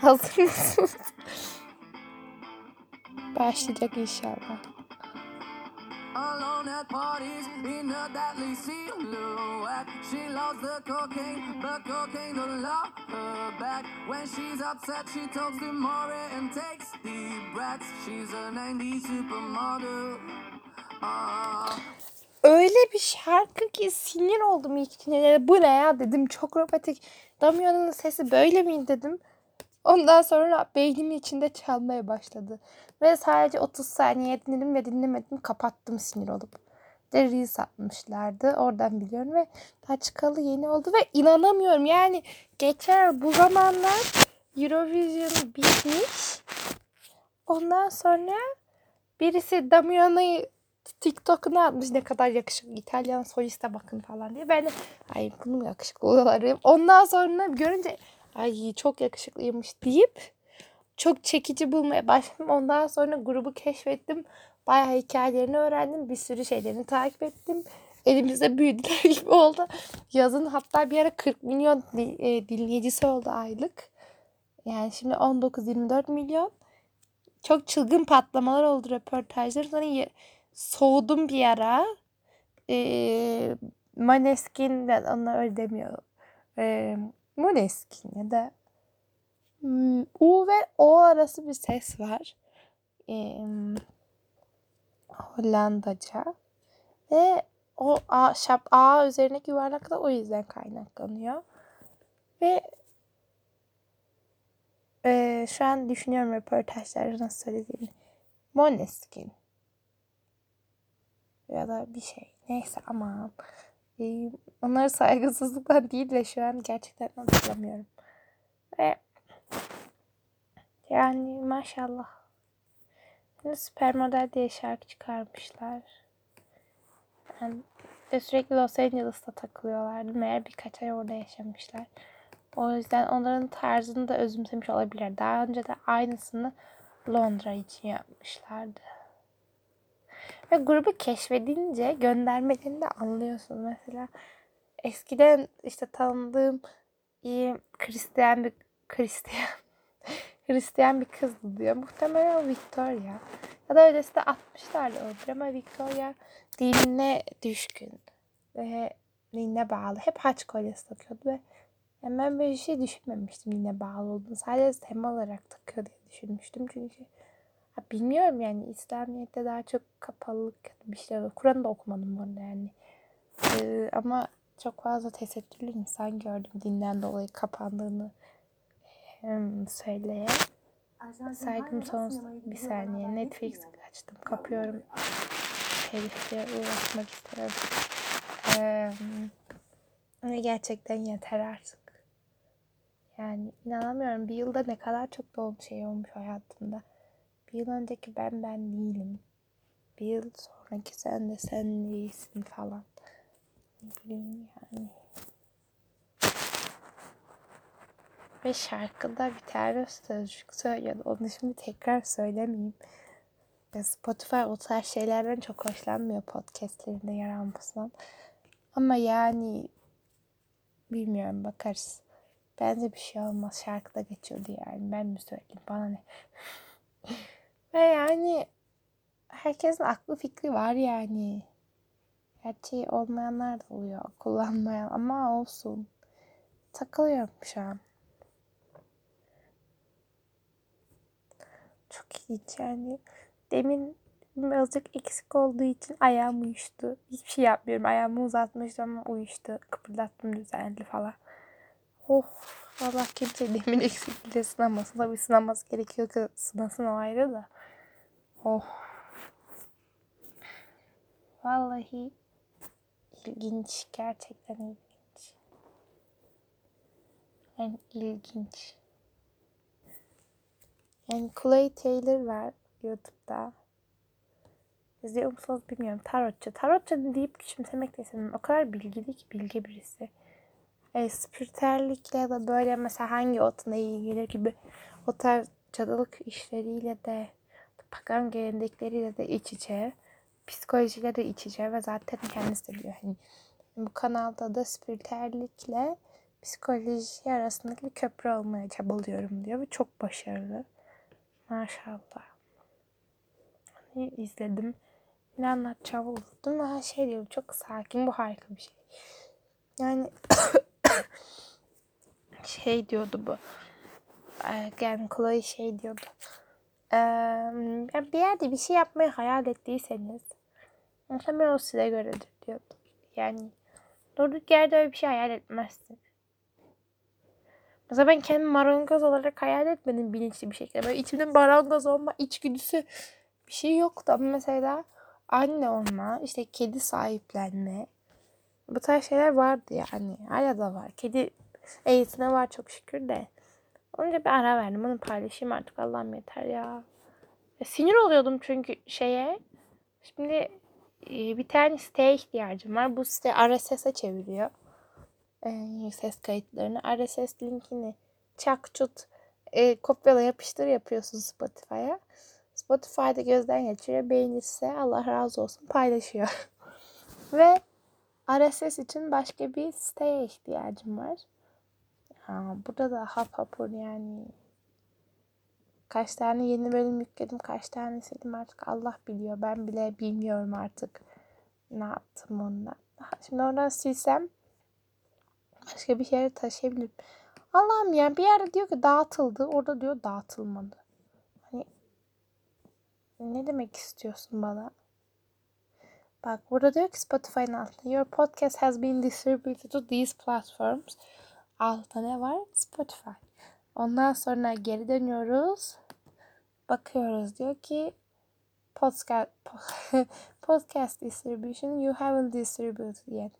Hazır mısınız? Başlayacak inşallah. Alone at parties in a deadly silhouette. She loves the cocaine, but cocaine don't love her back. When she's upset, she talks to Maury and takes deep breaths. She's a 90s supermodel. Ah. Öyle bir şarkı ki sinir oldum ilk dinleyene. Bu ne ya dedim. Çok romantik. Damian'ın sesi böyle miydi dedim. Ondan sonra beynimin içinde çalmaya başladı. Ve sadece 30 saniye dinledim ve dinlemedim. Kapattım sinir olup. De Reels atmışlardı. Oradan biliyorum ve daha çıkalı yeni oldu ve inanamıyorum. Yani geçer bu zamanlar Eurovision bitmiş. Ondan sonra birisi Damiano'yu TikTok'una atmış ne kadar yakışıklı İtalyan soliste bakın falan diye. Ben de ay bunu mu yakışıklı oluyorlar. Ondan sonra görünce ay çok yakışıklıymış deyip çok çekici bulmaya başladım. Ondan sonra grubu keşfettim. Bayağı hikayelerini öğrendim. Bir sürü şeylerini takip ettim. Elimizde büyüdüler gibi oldu. Yazın hatta bir ara 40 milyon e, dinleyicisi oldu aylık. Yani şimdi 19-24 milyon. Çok çılgın patlamalar oldu röportajlar. Sonra soğudum bir ara. E, Maneskin, onlar öyle demiyor. E, Maneskin ya da Hmm, U ve O arası bir ses var. Ee, Hollandaca. Ve o A, şap, A üzerindeki yuvarlak da o yüzden kaynaklanıyor. Ve e, şu an düşünüyorum röportajlarda nasıl söylediğimi. Moneskin. Ya da bir şey. Neyse ama e, onları saygısızlıkla değil de şu an gerçekten hatırlamıyorum. Ve yani maşallah. Süper model diye şarkı çıkarmışlar. Yani ve sürekli Los Angeles'ta takılıyorlardı. Meğer birkaç ay orada yaşamışlar. O yüzden onların tarzını da özümsemiş olabilir. Daha önce de aynısını Londra için yapmışlardı. Ve grubu keşfedince göndermelerini de anlıyorsun. Mesela eskiden işte tanıdığım iyi Hristiyan bir Hristiyan Hristiyan bir kızdı diyor. Muhtemelen Victoria. Ya da öylesi de 60'larda olabilir ama Victoria dinine düşkün ve dinine bağlı. Hep haç kolyesi takıyordu ve yani ben böyle bir şey düşünmemiştim dinine bağlı olduğunu. Sadece tema olarak takıyor diye düşünmüştüm. Çünkü bilmiyorum yani İslamiyet'te daha çok kapalılık bir şey var. Kur'an'ı da okumadım bu arada yani. Ee, ama çok fazla tesettürlü insan gördüm dinden dolayı kapandığını hmm, söyleye. Saygım sonsuz bir saniye. Netflix açtım. Kapıyorum. Telifle uğraşmak istiyorum. Ee, gerçekten yeter artık. Yani inanamıyorum. Bir yılda ne kadar çok doğum şey olmuş hayatımda. Bir yıl önceki ben ben değilim. Bir yıl sonraki sen de sen değilsin falan. Ne bileyim yani. Ve şarkıda bir tane sözcük söylüyordu. Onu şimdi tekrar söylemeyeyim. Spotify o tarz şeylerden çok hoşlanmıyor podcastlerinde yer almasından. Ama yani bilmiyorum bakarız. Bence bir şey olmaz. Şarkıda geçiyordu yani. Ben mi söyleyeyim bana ne. Ve yani herkesin aklı fikri var yani. Gerçeği olmayanlar da oluyor. Kullanmayan ama olsun. Takılıyorum şu an. Çok ilginç yani. Demin birazcık eksik olduğu için ayağım uyuştu. Hiçbir şey yapmıyorum. Ayağımı uzatmıştım ama uyuştu. Kıpırdattım düzenli falan. Oh Allah kimse demin eksikliğiyle sınamasın. Tabii sınaması gerekiyor ki sınasın o ayrı da. Oh. Vallahi ilginç. Gerçekten ilginç. Yani ilginç. Yani Clay Taylor var YouTube'da. İzliyor musunuz bilmiyorum. Tarotçu. Tarotçu deyip küçümsemek de istemem. O kadar bilgili ki bilgi birisi. E, spiritüellikle ya da böyle mesela hangi otuna iyi gelir gibi o tarz cadılık işleriyle de pagan gelenekleriyle de iç içe. Psikolojiyle de iç içe ve zaten kendisi de biliyor. Hani bu kanalda da spiritüellikle psikoloji arasındaki bir köprü olmaya çabalıyorum diyor ve çok başarılı. Maşallah. Hani izledim. Ne anlatacağımı unuttum. Ha şey diyor çok sakin bu harika bir şey. Yani şey diyordu bu. Yani Chloe şey diyordu. Ee, bir yerde bir şey yapmayı hayal ettiyseniz muhtemelen o size göredir diyordu. Yani durduk yerde öyle bir şey hayal etmezsin. Mesela ben kendimi marangoz olarak hayal etmedim bilinçli bir şekilde. Böyle içimde marangoz olma içgüdüsü bir şey yoktu. Ama mesela anne olma, işte kedi sahiplenme. Bu tarz şeyler vardı yani. Hala da var. Kedi eğitine var çok şükür de. Onca bir ara verdim. Onu paylaşayım artık. Allah'ım yeter ya. ya sinir oluyordum çünkü şeye. Şimdi e, bir tane siteye ihtiyacım var. Bu site RSS'e çeviriyor. E, ses kayıtlarını. RSS linkini çak çut e, kopyala yapıştır yapıyorsun Spotify'a. Spotify'da gözden geçiriyor. Beğenirse Allah razı olsun paylaşıyor. Ve RSS için başka bir siteye ihtiyacım var. Burada da hap hapur yani. Kaç tane yeni bölüm yükledim, kaç tane sildim artık Allah biliyor. Ben bile bilmiyorum artık ne yaptım ondan. Şimdi oradan silsem başka bir yere taşıyabilirim. Allah'ım yani bir yerde diyor ki dağıtıldı, orada diyor dağıtılmadı. Hani ne demek istiyorsun bana? Bak burada diyor ki Spotify'ın altında Your podcast has been distributed to these platforms. Altta ne var? Spotify. Ondan sonra geri dönüyoruz. Bakıyoruz diyor ki podcast podcast distribution you haven't distributed yet.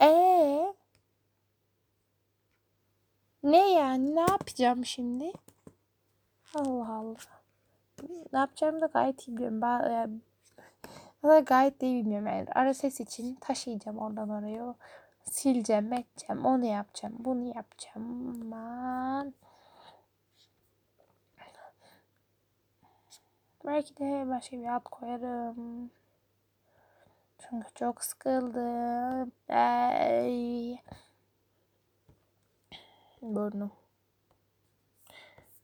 E ne yani? Ne yapacağım şimdi? Allah Allah. Ne yapacağımı da gayet iyi biliyorum. Ben, yani, ben gayet iyi bilmiyorum. Yani RSS için taşıyacağım oradan oraya sileceğim, edeceğim, onu yapacağım, bunu yapacağım. Aman. Belki de başka bir ad koyarım. Çünkü çok sıkıldım. Ey. Burnum.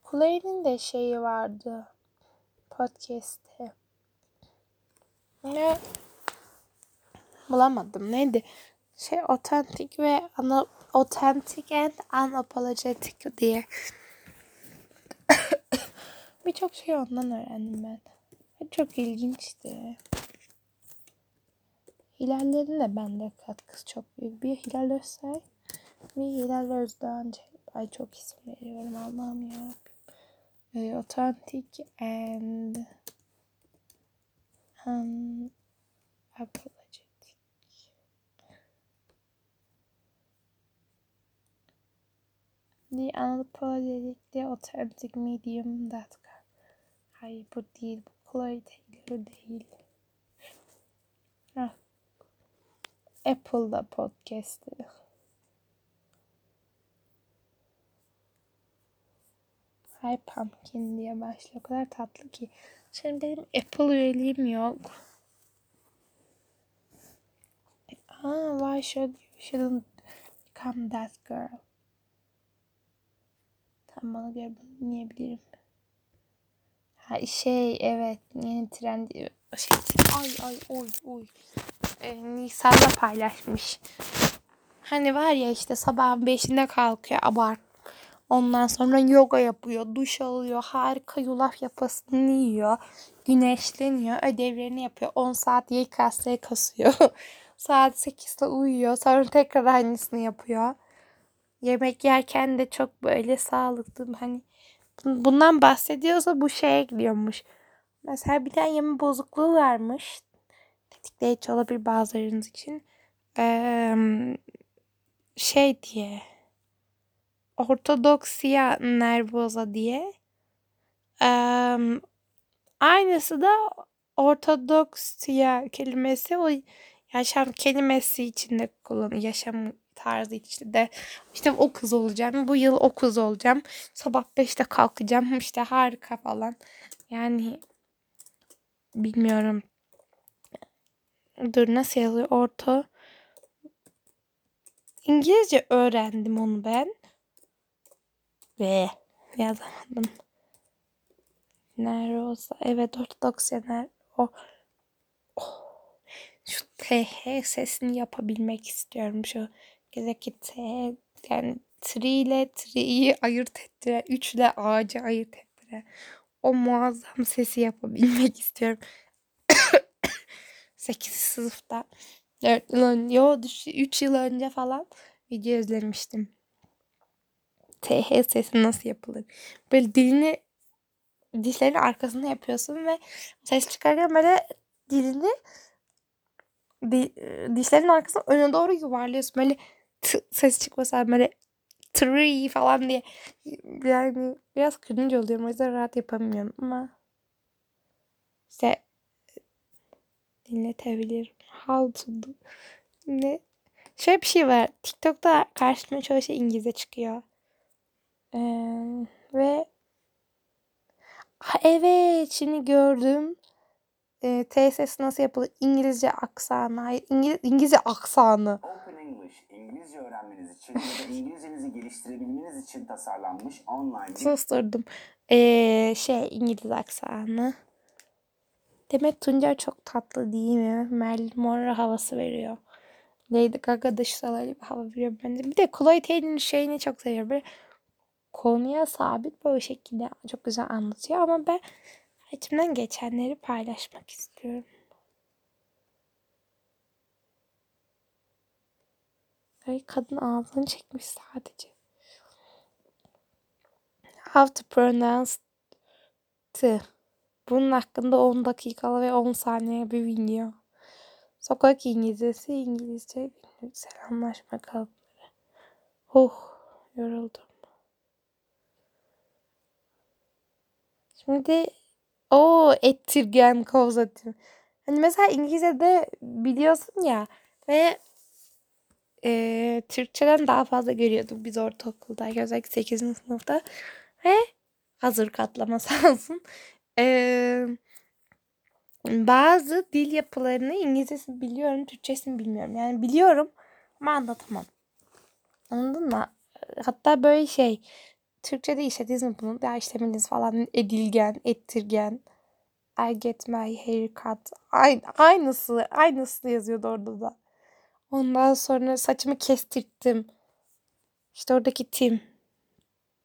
Kulay'ın de şeyi vardı. Podcast'te. Ne? Bulamadım. Neydi? Şey otentik ve ana authentic and unapologetic diye. Birçok şey ondan öğrendim ben. Çok ilginçti. Hilallerin de bende katkısı çok büyük. Bir Hilal Özsay, bir Hilal Özdoğan. Ay çok isim veriyorum Allah'ım ya. E, authentic and unapologetic. The unapologetically authentic medium that Hayır bu değil. Bu Chloe Taylor değil. Heh. Apple'da podcast'ı. Hi Pumpkin diye başlıyor. O kadar tatlı ki. Şimdi benim Apple üyeliğim yok. Ah, why should you shouldn't become that girl? Tam bana göre dinleyebilirim. Ha şey evet yeni trend şey ay ay oy oy ee, Nisan'da paylaşmış. Hani var ya işte sabahın beşinde kalkıyor abart. Ondan sonra yoga yapıyor, duş alıyor, harika yulaf yapasını yiyor, güneşleniyor, ödevlerini yapıyor, 10 saat YKS kasıyor. saat 8'de uyuyor, sonra tekrar aynısını yapıyor yemek yerken de çok böyle sağlıklı hani bundan bahsediyorsa bu şeye gidiyormuş. Mesela bir tane yeme bozukluğu varmış. Tetikleyici olabilir bazılarınız için. Ee, şey diye. Ortodoksiya nervoza diye. Ee, aynısı da ortodoksiya kelimesi o yaşam kelimesi içinde kullanılıyor. Yaşam tarzı işte de işte o kız olacağım. Bu yıl o kız olacağım. Sabah 5'te kalkacağım. işte harika falan. Yani bilmiyorum. Dur nasıl yazıyor? Orta İngilizce öğrendim onu ben. Ve yazamadım. Nerede olsa evet ortodoksyaner o oh. şu TH sesini yapabilmek istiyorum şu gezdeki T yani tri ile tri'yi ayırt ettiren, 3 ile ağacı ayırt ettiren o muazzam sesi yapabilmek istiyorum. 8 sınıfta 4 yıl önce, yo 3 yıl önce falan video izlemiştim. TH sesi nasıl yapılır? Böyle dilini dişlerin arkasında yapıyorsun ve ses çıkarken böyle dilini di, dişlerin arkasına öne doğru yuvarlıyorsun. Böyle t, ses çıkmasa böyle tree falan diye yani biraz cringe oluyorum o yüzden rahat yapamıyorum ama işte dinletebilirim. How to do. Ne? Şöyle bir şey var. TikTok'ta karşıma çoğu şey İngilizce çıkıyor. Ee, ve ha, evet şimdi gördüm. Ee, TSS nasıl yapılır? İngilizce aksanı. Hayır İngiliz, İngilizce aksanı. İngilizce öğrenmeniz için ya da İngilizcenizi geliştirebilmeniz için tasarlanmış online bir Susturdum. Ee, şey İngiliz aksanı. Demet Tuncer çok tatlı değil mi? Marilyn Monroe havası veriyor. Lady Gaga da şu bir hava veriyor bence. Bir de Chloe Taylor'ın şeyini çok seviyorum. Böyle konuya sabit böyle şekilde çok güzel anlatıyor ama ben içimden geçenleri paylaşmak istiyorum. Ay kadın ağzını çekmiş sadece. How to pronounce T. Bunun hakkında 10 dakikalı ve 10 saniye bir video. Sokak İngilizcesi, İngilizce günlük selamlaşma kalıpları. Huh, yoruldum. Şimdi o ettirgen kozatım. Hani mesela İngilizce'de biliyorsun ya ve e, Türkçeden daha fazla görüyorduk biz ortaokulda özellikle 8. sınıfta ve hazır katlama sağ olsun. E, bazı dil yapılarını İngilizcesini biliyorum, Türkçesini bilmiyorum. Yani biliyorum ama anlatamam. Anladın mı? Hatta böyle şey Türkçe'de işlediniz mi bunu? Ya işlemeniz falan edilgen, ettirgen. I get my haircut. Aynı, aynısı, aynısı yazıyordu orada da. Ondan sonra saçımı kestirttim. İşte oradaki tim.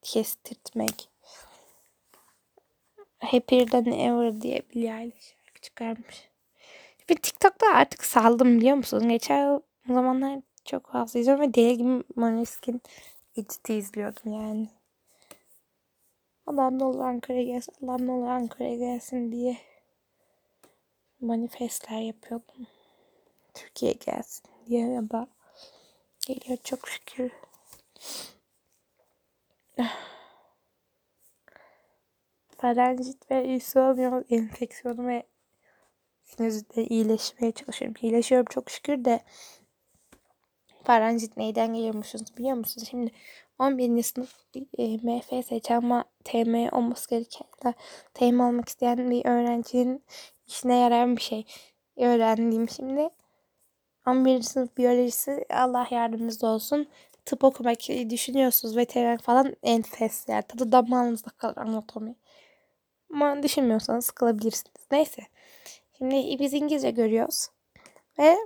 Kestirtmek. Happier than ever diye Billie Eilish şarkı çıkarmış. Bir TikTok'ta artık saldım biliyor musun? Geçen zamanlar çok fazla izliyorum ve deli gibi Måneskin editi izliyordum yani. Adam ne olur Ankara'ya gelsin, adam ne olur Ankara'ya gelsin diye manifestler yapıyordum. Türkiye gelsin diye da geliyor çok şükür. Farenjit ve üsüamyon enfeksiyonu ve sinüzite iyileşmeye çalışıyorum. İyileşiyorum çok şükür de farenjit neyden geliyormuşsunuz biliyor musunuz? Şimdi 11. sınıf e, MF seçen ama TM olması gereken TM olmak isteyen bir öğrencinin işine yarayan bir şey öğrendiğim şimdi. 11. sınıf biyolojisi Allah yardımcınız olsun. Tıp okumak düşünüyorsunuz veteriner falan enfes yani tadı damağınızda kalır anatomi. Ama düşünmüyorsanız sıkılabilirsiniz. Neyse. Şimdi biz İngilizce görüyoruz. Ve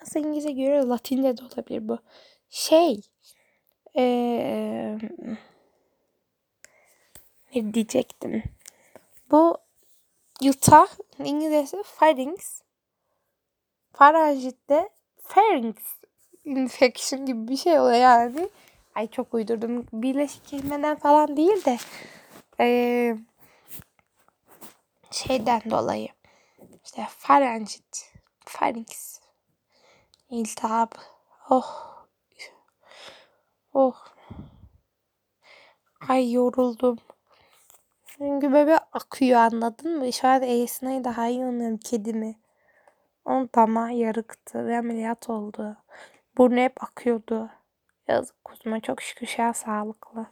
nasıl İngilizce görüyoruz? Latince de olabilir bu. Şey ee, ne diyecektim? Bu Utah İngilizcesi pharynx. Faranjitte pharynx infection gibi bir şey oluyor yani. Ay çok uydurdum. Birleşik kelimeden falan değil de ee, şeyden dolayı işte faranjit, pharynx iltihap. Oh. Oh. Ay yoruldum. Çünkü bebe akıyor anladın mı? Şu an Esina'yı daha iyi anlıyorum kedimi. Onun damağı yarıktı ve ameliyat oldu. Burnu hep akıyordu. Yazık kuzuma çok şükür şu an sağlıklı.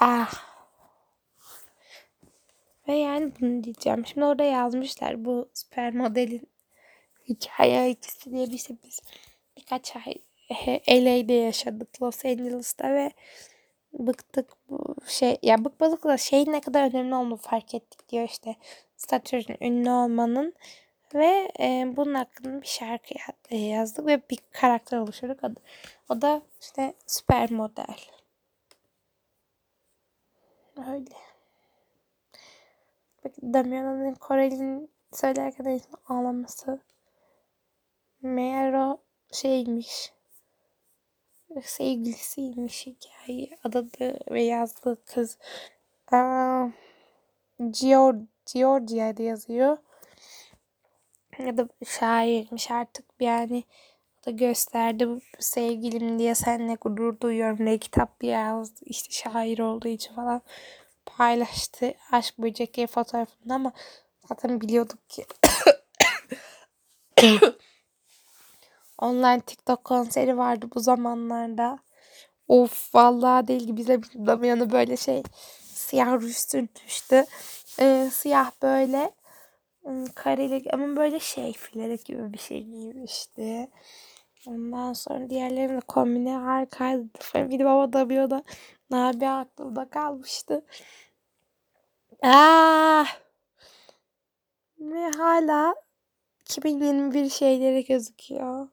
Ah. Ve yani bunu diyeceğim. Şimdi orada yazmışlar bu süper modelin hikaye öyküsü diye bir şey biz birkaç ay LA'de yaşadık Los Angeles'ta ve bıktık bu şey ya bıkmadık da şeyin ne kadar önemli olduğunu fark ettik diyor işte statürün ünlü olmanın ve e, bunun hakkında bir şarkı e, yazdık ve bir karakter oluşturduk. O, da- o da işte süper model. Öyle. Bak Damiana'nın Korel'in söylerken en son ağlaması. Meğer o şeymiş. Sevgilisiymiş hikaye. Adadı ve yazdığı kız. Aa, Gior Georgia'da yazıyor. Ya da şairmiş artık yani. Da gösterdi sevgilim diye seninle gurur duyuyorum diye kitap yazdı. İşte şair olduğu için falan paylaştı aşk böcekleri fotoğrafında ama zaten biliyorduk ki online TikTok konseri vardı bu zamanlarda. Of vallahi değil gibi bize Damian'ı böyle şey siyah ruj sürtmüştü. Ee, siyah böyle kareli ama böyle şey fileli gibi bir şey giymişti. Ondan sonra diğerlerinin de kombini harikaydı. Bir de baba Damian'a Nabi aklımda kalmıştı. Ah! Ve hala 2021 şeyleri gözüküyor.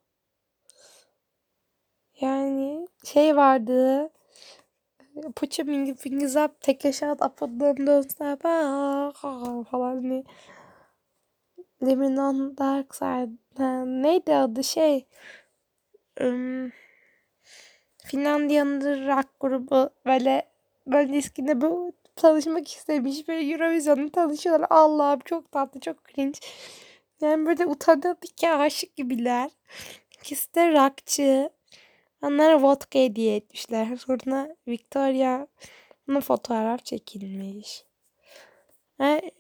Yani şey vardı. Put your finger- fingers up, take a shot, up and down, don't stop, falan diye. Living on Dark Side. Neydi adı şey? ım, Finlandiya'nın rock grubu böyle böyle eskide bu tanışmak istemiş böyle Eurovision'da tanışıyorlar. Allah'ım çok tatlı çok cringe. Yani böyle utanıyorduk ya aşık gibiler. İkisi de rockçı. Onlara vodka hediye etmişler. Sonra Victoria fotoğraf çekilmiş. Ve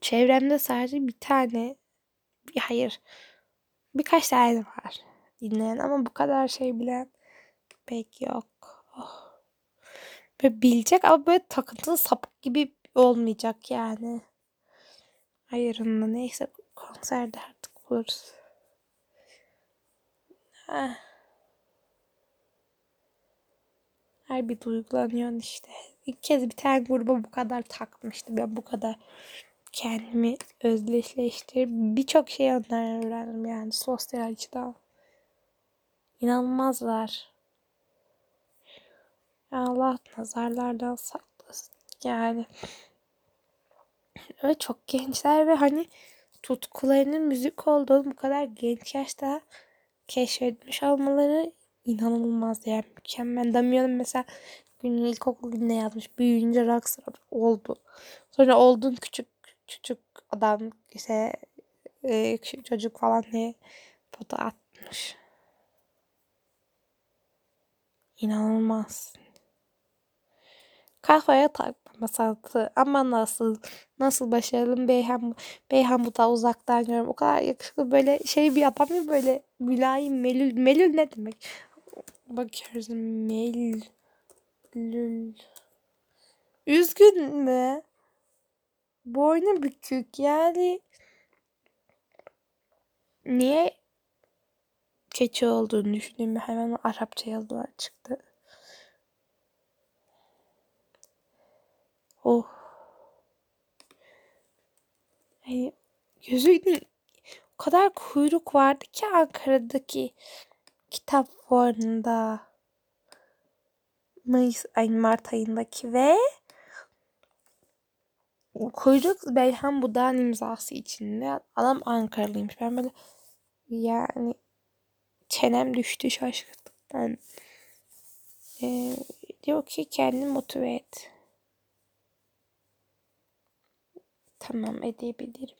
çevremde sadece bir tane hayır birkaç tane var dinleyen ama bu kadar şey bilen pek yok. Oh. Böyle bilecek ama böyle takıntılı sapık gibi olmayacak yani. Hayırında neyse konserde artık buluruz. Ah. Her bir duygulanıyorsun işte. İlk kez bir tane gruba bu kadar takmıştım. Ben bu kadar kendimi özdeşleştirip birçok şey onlardan öğrendim yani sosyal açıdan. İnanılmazlar. Allah nazarlardan saklasın. Yani öyle çok gençler ve hani tutkularının müzik olduğunu bu kadar genç yaşta keşfetmiş olmaları inanılmaz yani mükemmel. Damian'ın mesela günün ilkokul gününe yazmış. Büyüyünce rockstar oldu. Sonra oldun küçük küçük adam işte e, küçük çocuk falan diye foto atmış. İnanılmaz. Kafaya takma sanatı ama nasıl nasıl başarılı Beyhan Beyhan bu da uzaktan görüyorum. O kadar yakışıklı böyle şey bir adam ya böyle mülayim melül melül ne demek? Bakıyoruz melül üzgün mü? Boynu bükük yani niye keçi olduğunu düşündüm hemen Arapça yazılar çıktı. Oh. Yani gözünün o kadar kuyruk vardı ki Ankara'daki kitap fuarında. Mayıs ay Mart ayındaki ve kuyruk Beyhan Budak'ın imzası içinde. Adam Ankaralıymış. Ben böyle yani çenem düştü şaşkınlıktan. Ee, diyor ki kendini motive et. Tamam edebilirim.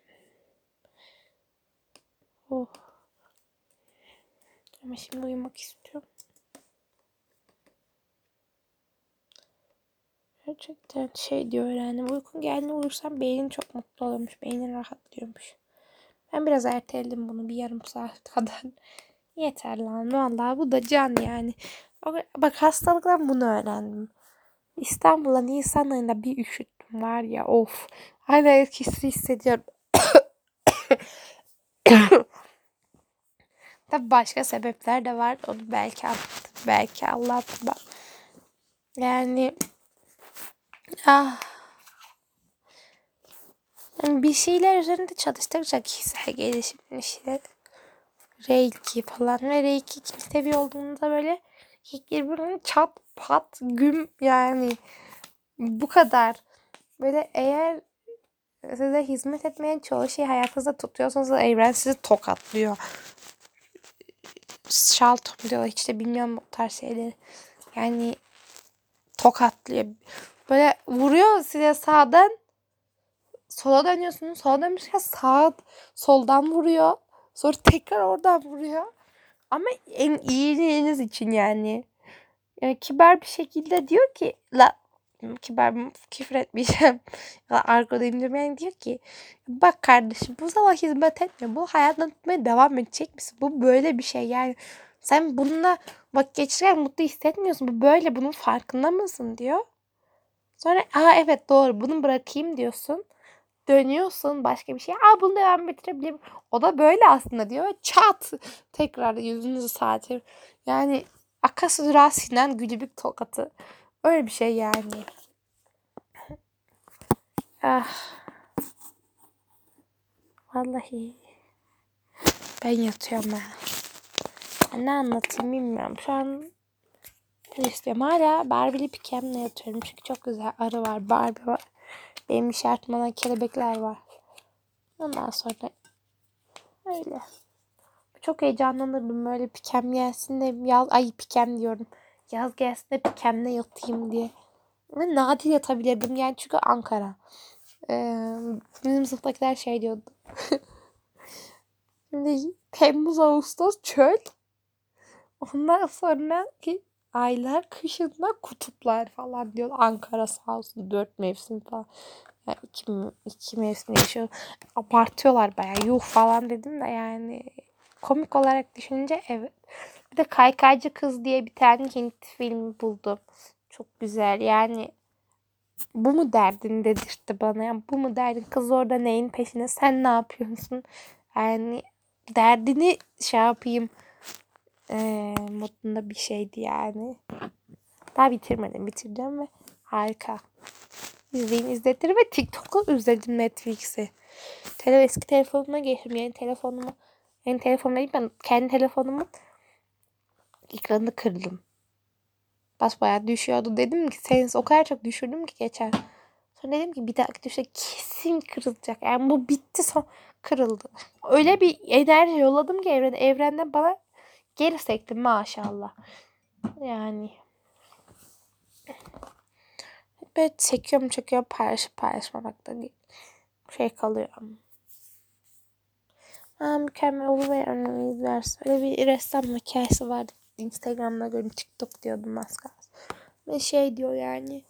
Oh. Ama şimdi uyumak istiyorum. Gerçekten şey diyor yani uykun geldiğinde uyursan beynin çok mutlu oluyormuş. Beynin rahatlıyormuş. Ben biraz erteledim bunu bir yarım saat kadar. Yeter lan vallahi bu da can yani. Bak hastalıktan bunu öğrendim. İstanbul'a Nisan ayında bir üşüttüm var ya of. Hala etkisi hissediyorum. Tabi başka sebepler de var. Onu belki anlattım. Belki anlatmam. Yani ah bir şeyler üzerinde çalıştıkça kişisel gelişim işte Reiki falan ve Reiki kim seviyor olduğunda böyle birbirine çat pat güm yani bu kadar. Böyle eğer size hizmet etmeyen çoğu şeyi hayatınızda tutuyorsanız evren sizi tokatlıyor. Şaltom diyorlar hiç de bilmiyorum o tarz şeyleri. Yani tokatlıyor. Böyle vuruyor size sağdan sola dönüyorsunuz. Sola dönmüşken sağ soldan vuruyor. Sonra tekrar oradan vuruyor. Ama en iyiliğiniz için yani. yani kibar bir şekilde diyor ki la kibar küfür etmeyeceğim. Ya Arkada indirmeyen diyor ki bak kardeşim bu sana hizmet etmiyor. Bu hayatını tutmaya devam edecek misin? Bu böyle bir şey yani. Sen bununla vakit geçirirken mutlu hissetmiyorsun. Bu böyle bunun farkında mısın diyor. Sonra aa evet doğru bunu bırakayım diyorsun. Dönüyorsun başka bir şey. Aa bunu devam ettirebilirim. O da böyle aslında diyor. Çat tekrar yüzünüzü saattir. Yani akası rasinden gülübük tokatı. Öyle bir şey yani. Ah. Vallahi. Ben yatıyorum ben. Ben Ne anlatayım bilmiyorum. Şu an istiyorum. Hala Barbie'li pikemle yatıyorum. Çünkü çok güzel arı var. Barbie var. Benim işaretmana kelebekler var. Ondan sonra öyle. Çok heyecanlanırdım böyle pikem gelsin de yaz ay pikem diyorum. Yaz gelsin de pikemle yatayım diye. Ve nadir yatabilirdim yani çünkü Ankara. Ee, bizim sınıftakiler şey diyordu. Şimdi Temmuz Ağustos çöl. Ondan sonraki aylar kışında kutuplar falan diyor. Ankara sağ olsun dört mevsim falan. Yani iki, iki mevsim yaşıyor. Abartıyorlar bayağı. Yuh falan dedim de yani komik olarak düşününce evet. Bir de Kaykaycı Kız diye bir tane Hint filmi buldum. Çok güzel yani bu mu derdin dedirtti bana. Yani bu mu derdin? Kız orada neyin peşine? Sen ne yapıyorsun? Yani derdini şey yapayım eee modunda bir şeydi yani. Daha bitirmedim. Bitireceğim ve harika. İzleyin izletir ve TikTok'u izledim Netflix'i. Tele eski telefonuma geçtim. Yeni telefonumu yeni telefonuma değil ben kendi telefonumun ekranını kırdım. Basbayağı düşüyordu. Dedim ki sen o kadar çok düşürdüm ki geçen. Sonra dedim ki bir dahaki düşe kesin kırılacak. Yani bu bitti son kırıldı. Öyle bir enerji yolladım ki evrene. Evrenden bana geri sekti maşallah. Yani böyle çekiyorum çekiyorum paylaşıp paylaşmamakta. Şey kalıyor. Aa, mükemmel olur ve önümüz versin. Öyle bir ressam hikayesi vardı. Instagram'da gördüm TikTok diyordum az kalsın. Ve şey diyor yani.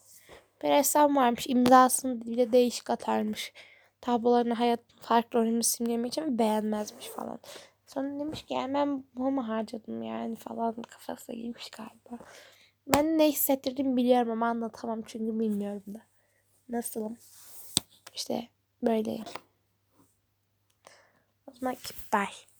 Bir ressam varmış imzasını bile değişik atarmış. Tablolarını hayat farklı rolünü simlemek için beğenmezmiş falan. Sonra demiş ki yani ben bunu mu harcadım yani falan kafasına girmiş galiba. Ben ne hissettirdiğimi biliyorum ama anlatamam çünkü bilmiyorum da. Nasılım? İşte böyleyim. O zaman bye.